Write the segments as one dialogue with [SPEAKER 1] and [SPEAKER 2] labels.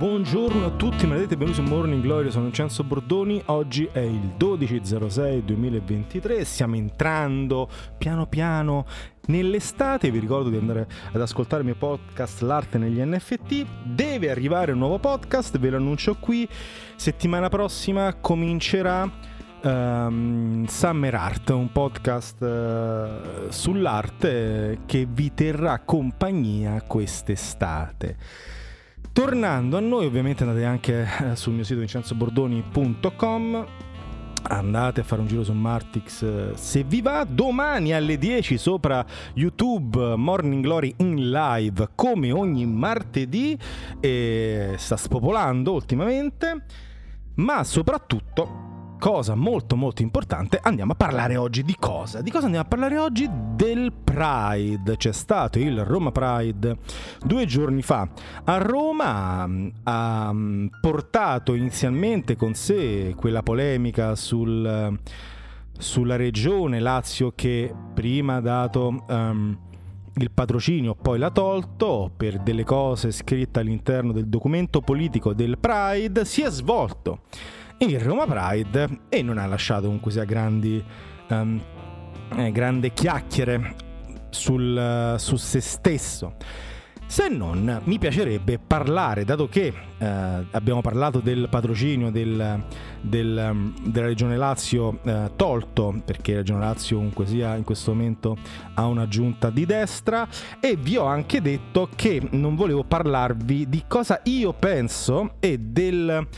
[SPEAKER 1] Buongiorno a tutti, maledette, benvenuti su Morning Glory, sono Vincenzo Bordoni, oggi è il 12.06.2023, stiamo entrando piano piano nell'estate, vi ricordo di andare ad ascoltare il mio podcast L'arte negli NFT, deve arrivare un nuovo podcast, ve lo annuncio qui, settimana prossima comincerà Um, Summer Art, un podcast uh, sull'arte che vi terrà compagnia quest'estate. Tornando a noi, ovviamente andate anche eh, sul mio sito vincenzobordoni.com andate a fare un giro su Martix eh, se vi va. Domani alle 10 sopra YouTube Morning Glory in live come ogni martedì e sta spopolando ultimamente ma soprattutto cosa molto molto importante, andiamo a parlare oggi di cosa? Di cosa andiamo a parlare oggi? Del Pride. C'è stato il Roma Pride due giorni fa a Roma, ha mm, portato inizialmente con sé quella polemica sul, sulla regione Lazio che prima ha dato... Um, il patrocinio poi l'ha tolto per delle cose scritte all'interno del documento politico del Pride, si è svolto il Roma Pride e non ha lasciato comunque sia grandi, um, eh, grandi chiacchiere sul, su se stesso. Se non, mi piacerebbe parlare, dato che eh, abbiamo parlato del patrocinio del, del, um, della Regione Lazio eh, tolto, perché la Regione Lazio comunque sia in questo momento ha una giunta di destra, e vi ho anche detto che non volevo parlarvi di cosa io penso e del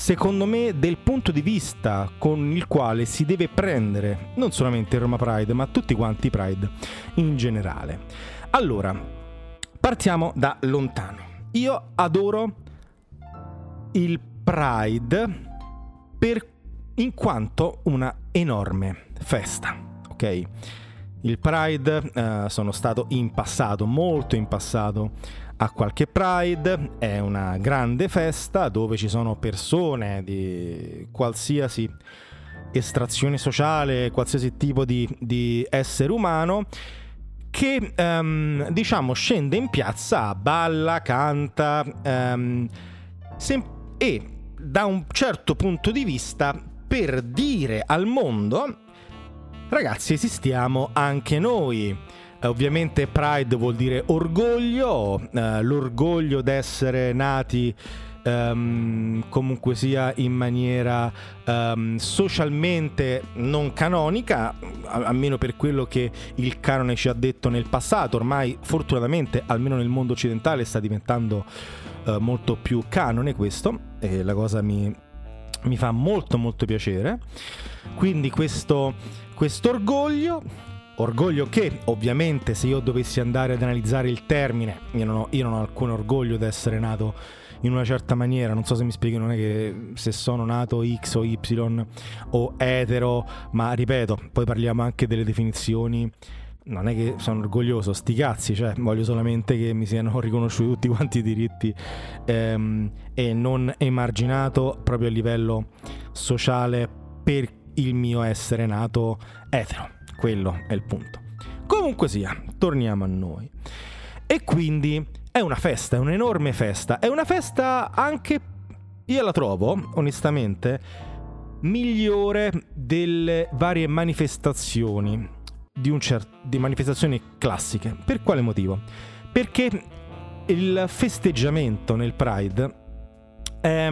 [SPEAKER 1] secondo me, del punto di vista con il quale si deve prendere non solamente Roma Pride, ma tutti quanti i Pride in generale. Allora, partiamo da lontano. Io adoro il Pride per, in quanto una enorme festa, ok? Il Pride eh, sono stato in passato, molto in passato, a qualche Pride, è una grande festa dove ci sono persone di qualsiasi estrazione sociale, qualsiasi tipo di, di essere umano che um, diciamo scende in piazza, balla, canta um, sem- e da un certo punto di vista per dire al mondo ragazzi esistiamo anche noi ovviamente Pride vuol dire orgoglio, eh, l'orgoglio d'essere nati um, comunque sia in maniera um, socialmente non canonica, almeno per quello che il canone ci ha detto nel passato. Ormai, fortunatamente, almeno nel mondo occidentale, sta diventando uh, molto più canone questo, e la cosa mi, mi fa molto molto piacere. Quindi questo orgoglio Orgoglio che ovviamente se io dovessi andare ad analizzare il termine, io non ho, io non ho alcun orgoglio di essere nato in una certa maniera, non so se mi spieghi, non è che se sono nato X o Y o etero, ma ripeto, poi parliamo anche delle definizioni non è che sono orgoglioso, sti cazzi, cioè voglio solamente che mi siano riconosciuti tutti quanti i diritti ehm, e non emarginato proprio a livello sociale per il mio essere nato etero. Quello è il punto. Comunque sia, torniamo a noi. E quindi è una festa, è un'enorme festa. È una festa anche, io la trovo, onestamente, migliore delle varie manifestazioni di, cer- di manifestazioni classiche. Per quale motivo? Perché il festeggiamento nel Pride è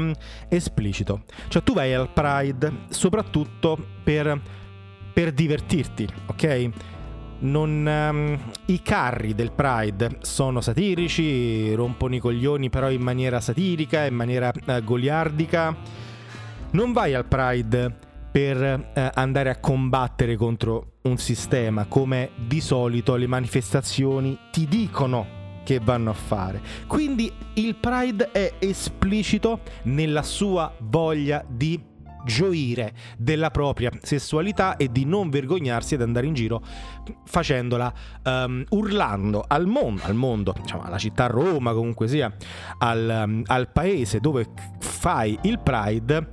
[SPEAKER 1] esplicito. Cioè tu vai al Pride soprattutto per per divertirti, ok? Non, um, I carri del Pride sono satirici, rompono i coglioni però in maniera satirica, in maniera uh, goliardica. Non vai al Pride per uh, andare a combattere contro un sistema come di solito le manifestazioni ti dicono che vanno a fare. Quindi il Pride è esplicito nella sua voglia di gioire della propria sessualità e di non vergognarsi ad andare in giro facendola um, urlando al mondo, al mondo, diciamo alla città Roma comunque sia, al, um, al paese dove fai il Pride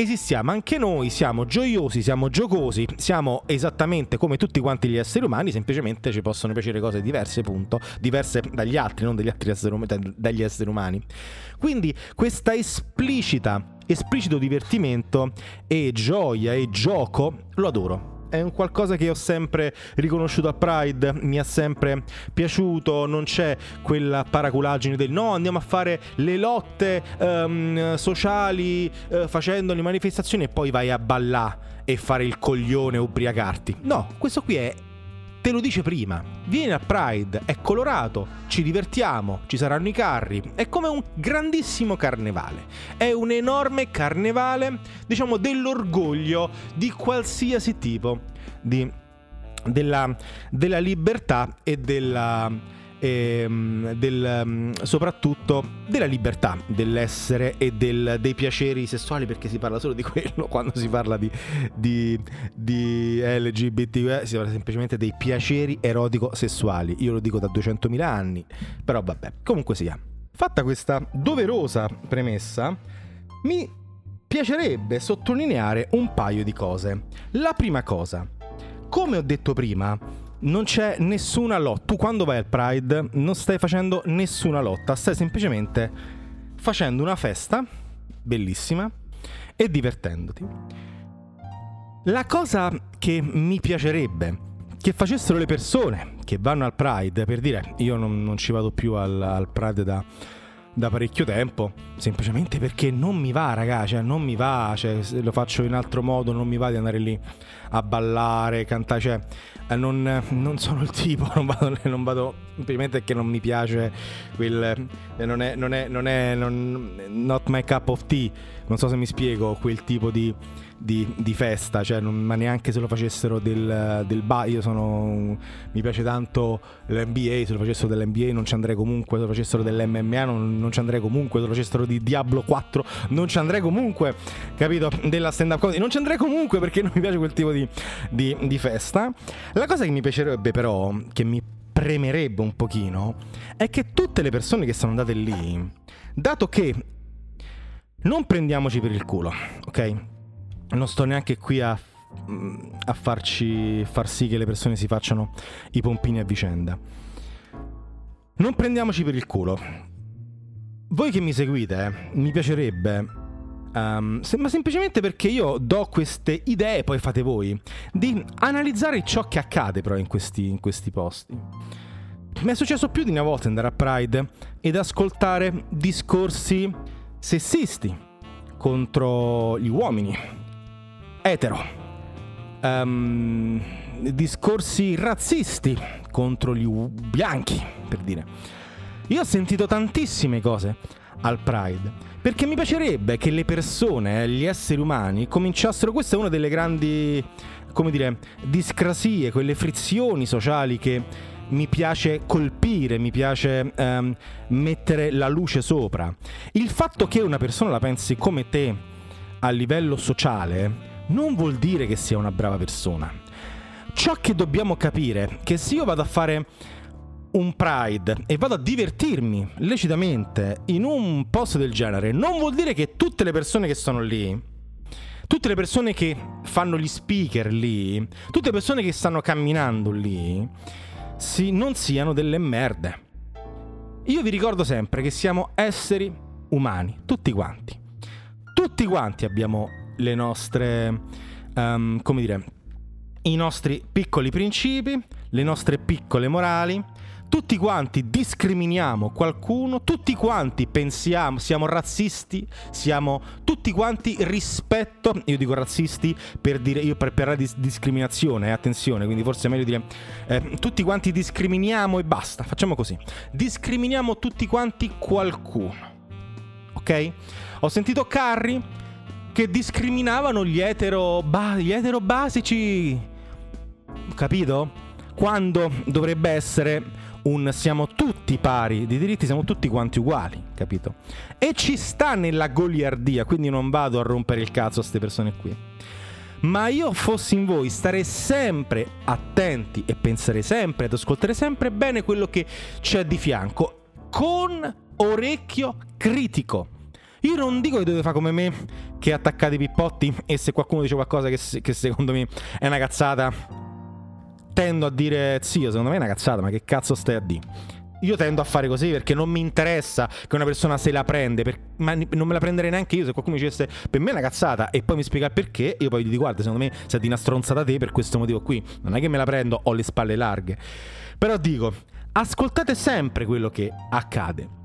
[SPEAKER 1] esistiamo anche noi, siamo gioiosi, siamo giocosi, siamo esattamente come tutti quanti gli esseri umani, semplicemente ci possono piacere cose diverse, punto, diverse dagli altri, non dagli altri esseri, dagli esseri umani. Quindi questa esplicita, esplicito divertimento e gioia e gioco lo adoro è un qualcosa che ho sempre riconosciuto a Pride, mi ha sempre piaciuto, non c'è quella paraculaggine del no, andiamo a fare le lotte um, sociali uh, facendo le manifestazioni e poi vai a ballare e fare il coglione ubriacarti. No, questo qui è te lo dice prima. Vieni a Pride, è colorato, ci divertiamo, ci saranno i carri. È come un grandissimo carnevale. È un enorme carnevale, diciamo, dell'orgoglio di qualsiasi tipo di, della, della libertà e della ehm, del, mm, soprattutto della libertà dell'essere e del, dei piaceri sessuali perché si parla solo di quello quando si parla di, di, di LGBT si parla semplicemente dei piaceri erotico-sessuali io lo dico da 200.000 anni però vabbè comunque sia. Fatta questa doverosa premessa mi piacerebbe sottolineare un paio di cose. La prima cosa come ho detto prima non c'è nessuna lotta. Tu quando vai al Pride non stai facendo nessuna lotta, stai semplicemente facendo una festa bellissima e divertendoti. La cosa che mi piacerebbe che facessero le persone che vanno al Pride, per dire io non, non ci vado più al, al Pride da, da, parecchio tempo, semplicemente perché non mi va, ragazzi, cioè non mi va, cioè, lo faccio in altro modo, non mi va di andare lì a ballare, cantare, cioè eh, non, non, sono il tipo, non vado, non vado semplicemente perché non mi piace quel, eh, non è, non è, non è, non, not my cup of tea, non so se mi spiego, quel tipo di, di, di festa, cioè, non, ma neanche se lo facessero del, del ba, io sono, mi piace tanto l'NBA, se lo facessero dell'NBA non ci andrei comunque, se lo facessero dell'MMA non, non ci andrei comunque, se lo facessero di Diablo 4 non ci andrei comunque, capito? Della stand up comedy, non ci andrei comunque perché non mi piace quel tipo di, di, di festa. La cosa che mi piacerebbe però, che mi premerebbe un pochino, è che tutte le persone che sono andate lì, dato che non prendiamoci per il culo, ok? Non sto neanche qui a, a farci far sì che le persone si facciano i pompini a vicenda. Non prendiamoci per il culo. Voi che mi seguite, eh, mi piacerebbe Um, ma semplicemente perché io do queste idee, poi fate voi, di analizzare ciò che accade però in questi, in questi posti. Mi è successo più di una volta andare a Pride ed ascoltare discorsi sessisti contro gli uomini, etero, um, discorsi razzisti contro gli bianchi, per dire. Io ho sentito tantissime cose al Pride perché mi piacerebbe che le persone, gli esseri umani, cominciassero. Questa è una delle grandi, come dire, discrasie, quelle frizioni sociali che mi piace colpire, mi piace ehm, mettere la luce sopra. Il fatto che una persona la pensi come te a livello sociale non vuol dire che sia una brava persona. Ciò che dobbiamo capire è che se io vado a fare un Pride e vado a divertirmi lecitamente in un posto del genere, non vuol dire che tutte le persone che sono lì, tutte le persone che fanno gli speaker lì, tutte le persone che stanno camminando lì, si, non siano delle merde. Io vi ricordo sempre che siamo esseri umani, tutti quanti. Tutti quanti abbiamo le nostre, um, come dire, i nostri piccoli principi, le nostre piccole morali, tutti quanti discriminiamo qualcuno, tutti quanti pensiamo, siamo razzisti, siamo tutti quanti rispetto, io dico razzisti per dire, io per parlare di discriminazione, eh, attenzione, quindi forse è meglio dire, eh, tutti quanti discriminiamo e basta, facciamo così, discriminiamo tutti quanti qualcuno, ok? Ho sentito Carri che discriminavano gli etero, ba- gli etero basici, capito? Quando dovrebbe essere un siamo tutti pari di diritti, siamo tutti quanti uguali, capito? E ci sta nella goliardia, quindi non vado a rompere il cazzo a queste persone qui. Ma io fossi in voi, starei sempre attenti e penserei sempre ad ascoltare sempre bene quello che c'è di fianco, con orecchio critico. Io non dico che dovete fare come me, che attaccate i pippotti e se qualcuno dice qualcosa che, che secondo me è una cazzata, tendo a dire, zio, secondo me è una cazzata, ma che cazzo stai a dire? Io tendo a fare così perché non mi interessa che una persona se la prende, per, ma non me la prenderei neanche io se qualcuno mi dicesse per me è una cazzata e poi mi spiega perché, io poi gli dico guarda, secondo me sei di una stronzata te per questo motivo qui. Non è che me la prendo, ho le spalle larghe. Però dico, ascoltate sempre quello che accade.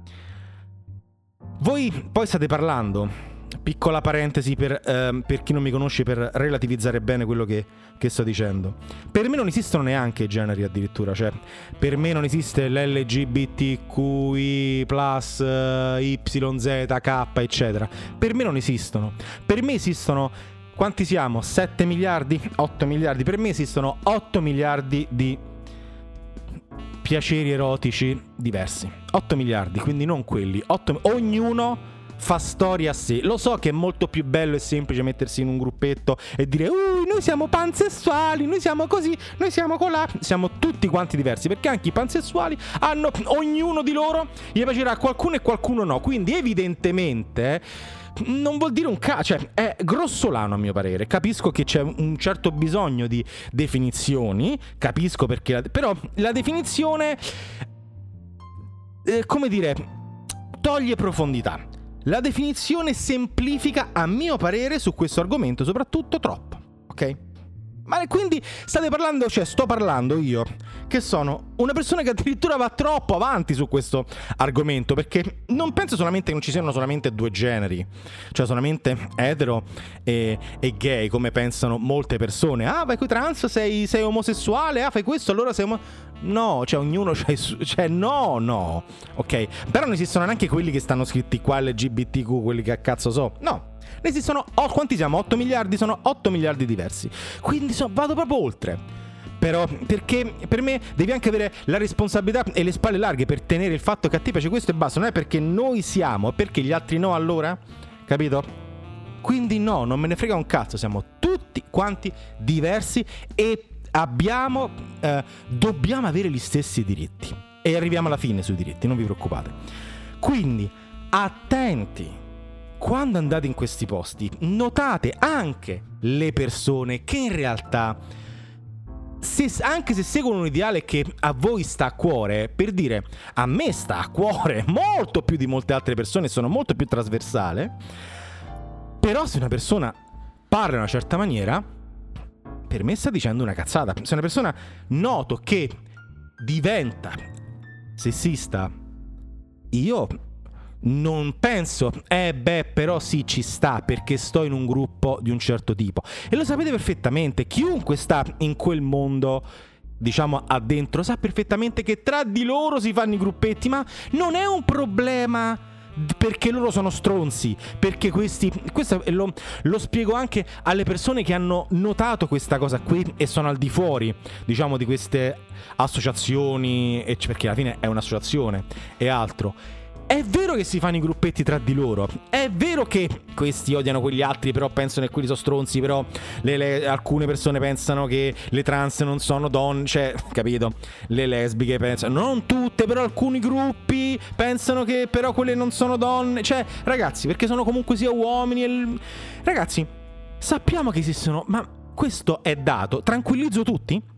[SPEAKER 1] Voi poi state parlando piccola parentesi per, ehm, per, chi non mi conosce per relativizzare bene quello che, che, sto dicendo. Per me non esistono neanche i generi addirittura, cioè per me non esiste l'LGBTQI, YZ, K, eccetera. Per me non esistono. Per me esistono quanti siamo? 7 miliardi? 8 miliardi? Per me esistono 8 miliardi di piaceri erotici diversi. 8 miliardi, quindi non quelli. 8, ognuno fa storia a sé. Lo so che è molto più bello e semplice mettersi in un gruppetto e dire uh, noi siamo pansessuali, noi siamo così, noi siamo colà. Siamo tutti quanti diversi perché anche i pansessuali hanno, ognuno di loro gli piacerà a qualcuno e qualcuno no. Quindi evidentemente non vuol dire un cazzo, cioè è grossolano a mio parere. Capisco che c'è un certo bisogno di definizioni, capisco perché, la, però la definizione, eh, come dire, toglie profondità. La definizione semplifica, a mio parere, su questo argomento, soprattutto troppo, ok? Ma quindi state parlando, cioè sto parlando io, che sono una persona che addirittura va troppo avanti su questo argomento, perché non penso solamente che non ci siano solamente due generi, cioè solamente etero e, e gay, come pensano molte persone. Ah, vai qui trans, sei, sei omosessuale, ah, fai questo, allora sei omosessuale. No, cioè ognuno c'ha il suo. Cioè, no, no. Ok. Però non esistono neanche quelli che stanno scritti qua LGBTQ, quelli che a cazzo so. No. Ne esistono. Oh, quanti siamo? 8 miliardi? Sono 8 miliardi diversi. Quindi so, vado proprio oltre però perché per me devi anche avere la responsabilità e le spalle larghe per tenere il fatto che a te piace questo e basta, non è perché noi siamo, è perché gli altri no allora, capito? Quindi no, non me ne frega un cazzo, siamo tutti quanti diversi e abbiamo, eh, dobbiamo avere gli stessi diritti. E arriviamo alla fine sui diritti, non vi preoccupate. Quindi, attenti. Quando andate in questi posti, notate anche le persone che in realtà, se, anche se seguono un ideale che a voi sta a cuore, per dire a me sta a cuore molto più di molte altre persone, sono molto più trasversale, però se una persona parla in una certa maniera, per me sta dicendo una cazzata. Se una persona noto che diventa sessista, io non penso, eh beh, però sì, ci sta perché sto in un gruppo di un certo tipo. E lo sapete perfettamente, chiunque sta in quel mondo diciamo addentro sa perfettamente che tra di loro si fanno i gruppetti, ma non è un problema perché loro sono stronzi, perché questi, questo lo, lo, spiego anche alle persone che hanno notato questa cosa qui e sono al di fuori, diciamo, di queste associazioni, perché alla fine è un'associazione e altro è vero che si fanno i gruppetti tra di loro. È vero che questi odiano quegli altri, però pensano che quelli sono stronzi. Però le, le, alcune persone pensano che le trans non sono donne. Cioè, capito? Le lesbiche pensano. Non tutte, però alcuni gruppi pensano che però quelle non sono donne. Cioè, ragazzi, perché sono comunque sia uomini. E... Ragazzi, sappiamo che esistono. Ma questo è dato. Tranquillizzo tutti?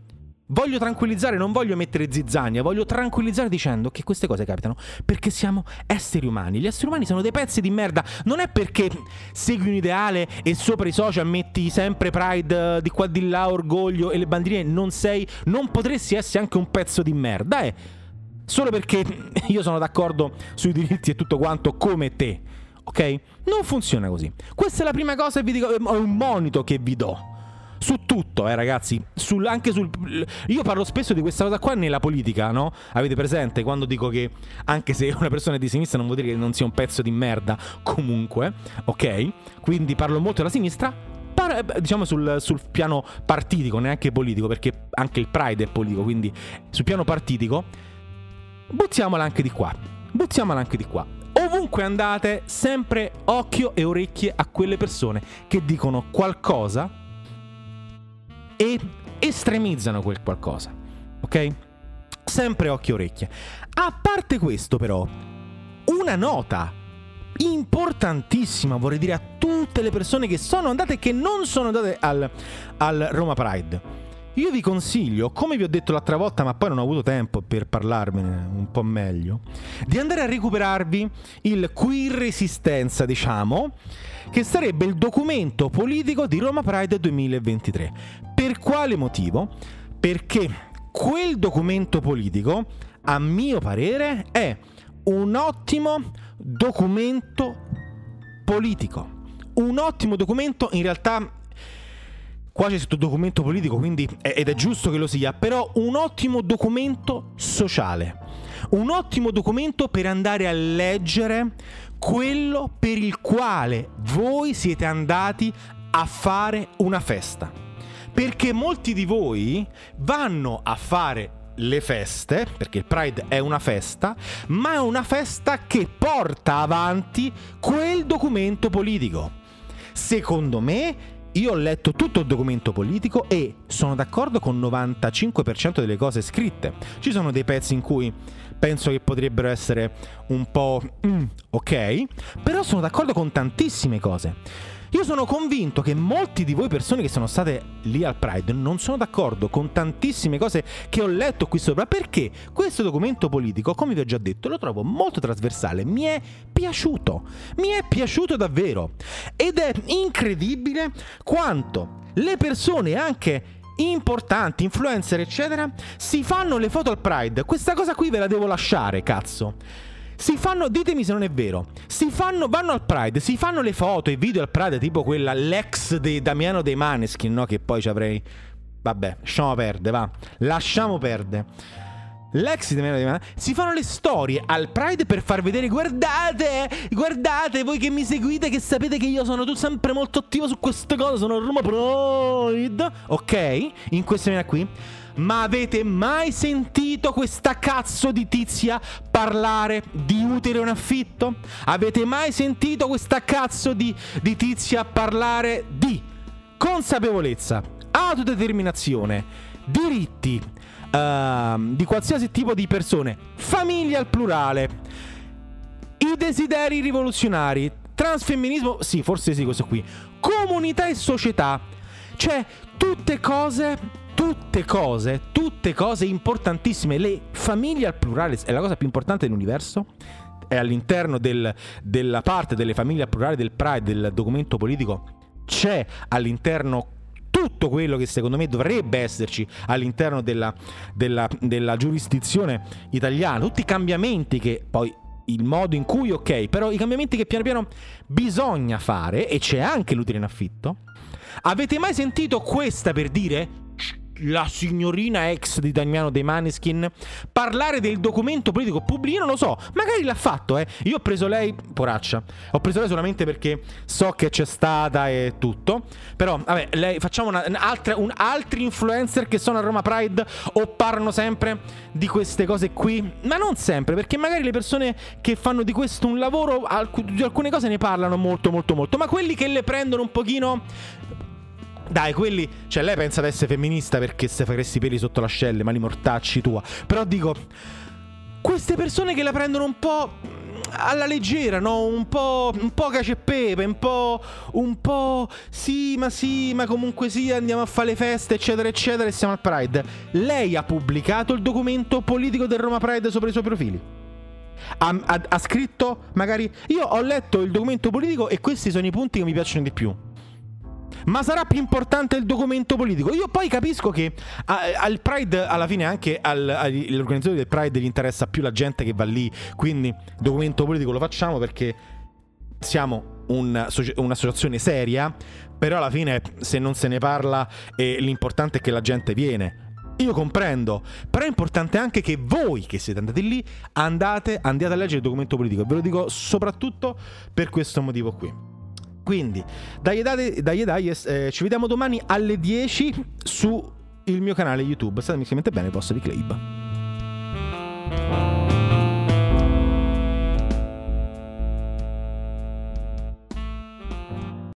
[SPEAKER 1] Voglio tranquillizzare, non voglio mettere zizzania, voglio tranquillizzare dicendo che queste cose capitano perché siamo esseri umani. Gli esseri umani sono dei pezzi di merda. Non è perché segui un ideale e sopra i social metti sempre pride di qua di là, orgoglio e le bandierine. Non sei, non potresti essere anche un pezzo di merda, eh. Solo perché io sono d'accordo sui diritti e tutto quanto come te. Ok? Non funziona così. Questa è la prima cosa che vi dico, è un monito che vi do su tutto, eh, ragazzi. Sul, anche sul. Io parlo spesso di questa cosa qua nella politica, no? Avete presente quando dico che anche se una persona è di sinistra non vuol dire che non sia un pezzo di merda, comunque, ok? Quindi parlo molto della sinistra. Par- diciamo sul, sul piano partitico, neanche politico, perché anche il Pride è politico, quindi sul piano partitico. Buttiamola anche di qua. Buttiamola anche di qua. Ovunque andate, sempre occhio e orecchie a quelle persone che dicono qualcosa e estremizzano quel qualcosa. Ok? Sempre occhio e orecchie. A parte questo, però, una nota importantissima, vorrei dire a tutte le persone che sono andate e che non sono andate al, al Roma Pride. Io vi consiglio, come vi ho detto l'altra volta, ma poi non ho avuto tempo per parlarmene un po' meglio, di andare a recuperarvi il Queer Resistenza, diciamo, che sarebbe il documento politico di Roma Pride 2023. Per quale motivo? Perché quel documento politico, a mio parere, è un ottimo documento politico. Un ottimo documento, in realtà qua c'è scritto documento politico, quindi ed è giusto che lo sia, però un ottimo documento sociale. Un ottimo documento per andare a leggere quello per il quale voi siete andati a fare una festa. Perché molti di voi vanno a fare le feste, perché il Pride è una festa, ma è una festa che porta avanti quel documento politico. Secondo me, io ho letto tutto il documento politico e sono d'accordo con il 95% delle cose scritte. Ci sono dei pezzi in cui penso che potrebbero essere un po' mm, ok, però sono d'accordo con tantissime cose. Io sono convinto che molti di voi persone che sono state lì al Pride non sono d'accordo con tantissime cose che ho letto qui sopra perché questo documento politico, come vi ho già detto, lo trovo molto trasversale, mi è piaciuto, mi è piaciuto davvero ed è incredibile quanto le persone anche importanti, influencer, eccetera, si fanno le foto al Pride. Questa cosa qui ve la devo lasciare, cazzo. Si fanno, ditemi se non è vero, si fanno, vanno al Pride, si fanno le foto e video al Pride, tipo quella, l'ex di Damiano dei Maneskin, no? Che poi ci avrei... Vabbè, lasciamo perdere, va. Lasciamo perdere. L'ex di Damiano dei Maneskin si fanno le storie al Pride per far vedere, guardate, guardate, voi che mi seguite, che sapete che io sono tu sempre molto attivo su queste cose, sono Roma Pride, ok? In questa maniera qui ma avete mai sentito questa cazzo di tizia parlare di utero in affitto? Avete mai sentito questa cazzo di, di tizia parlare di consapevolezza, autodeterminazione, diritti uh, di qualsiasi tipo di persone, famiglia al plurale, i desideri rivoluzionari, transfemminismo, sì, forse sì, questo qui, comunità e società, cioè tutte cose tutte cose, tutte cose importantissime. Le famiglie al plurale è la cosa più importante dell'universo. È all'interno del, della parte delle famiglie al plurale del Pride, del documento politico, c'è all'interno tutto quello che secondo me dovrebbe esserci all'interno della, della, della giurisdizione italiana, tutti i cambiamenti che poi il modo in cui, ok, però i cambiamenti che piano piano bisogna fare, e c'è anche l'utile in affitto. Avete mai sentito questa per dire la signorina ex di Damiano dei Maneskin parlare del documento politico pubblico. Io non lo so, magari l'ha fatto, eh. Io ho preso lei, poraccia. Ho preso lei solamente perché so che c'è stata e tutto. Però, vabbè, lei facciamo una, un'altra, un, altri influencer che sono a Roma Pride o parlano sempre di queste cose qui. Ma non sempre, perché magari le persone che fanno di questo un lavoro, alc- di alcune cose ne parlano molto, molto, molto. Ma quelli che le prendono un pochino dai, quelli. Cioè, lei pensa di essere femminista perché se faresti i peli sotto l'ascelle, mani mortacci tua. Però dico. Queste persone che la prendono un po' alla leggera, no? Un po', un po' cacio e pepe, un po', un po', sì, ma sì, ma comunque sì, andiamo a fare le feste, eccetera, eccetera, e siamo al Pride. Lei ha pubblicato il documento politico del Roma Pride sopra i suoi profili. Ha, ha, ha scritto, magari, io ho letto il documento politico e questi sono i punti che mi piacciono di più ma sarà più importante il documento politico. Io poi capisco che al Pride, alla fine, anche al, agli organizzatori del Pride gli interessa più la gente che va lì. Quindi, documento politico lo facciamo perché siamo un, un'associazione seria. Però alla fine, se non se ne parla, eh, l'importante è che la gente viene. Io comprendo, però è importante anche che voi che siete andati lì andate, andiate a leggere il documento politico. Ve lo dico soprattutto per questo motivo qui. Quindi, dai dai, dai, dai eh, ci vediamo domani alle 10 su il mio canale YouTube. Statemi bene, posto di Clabe.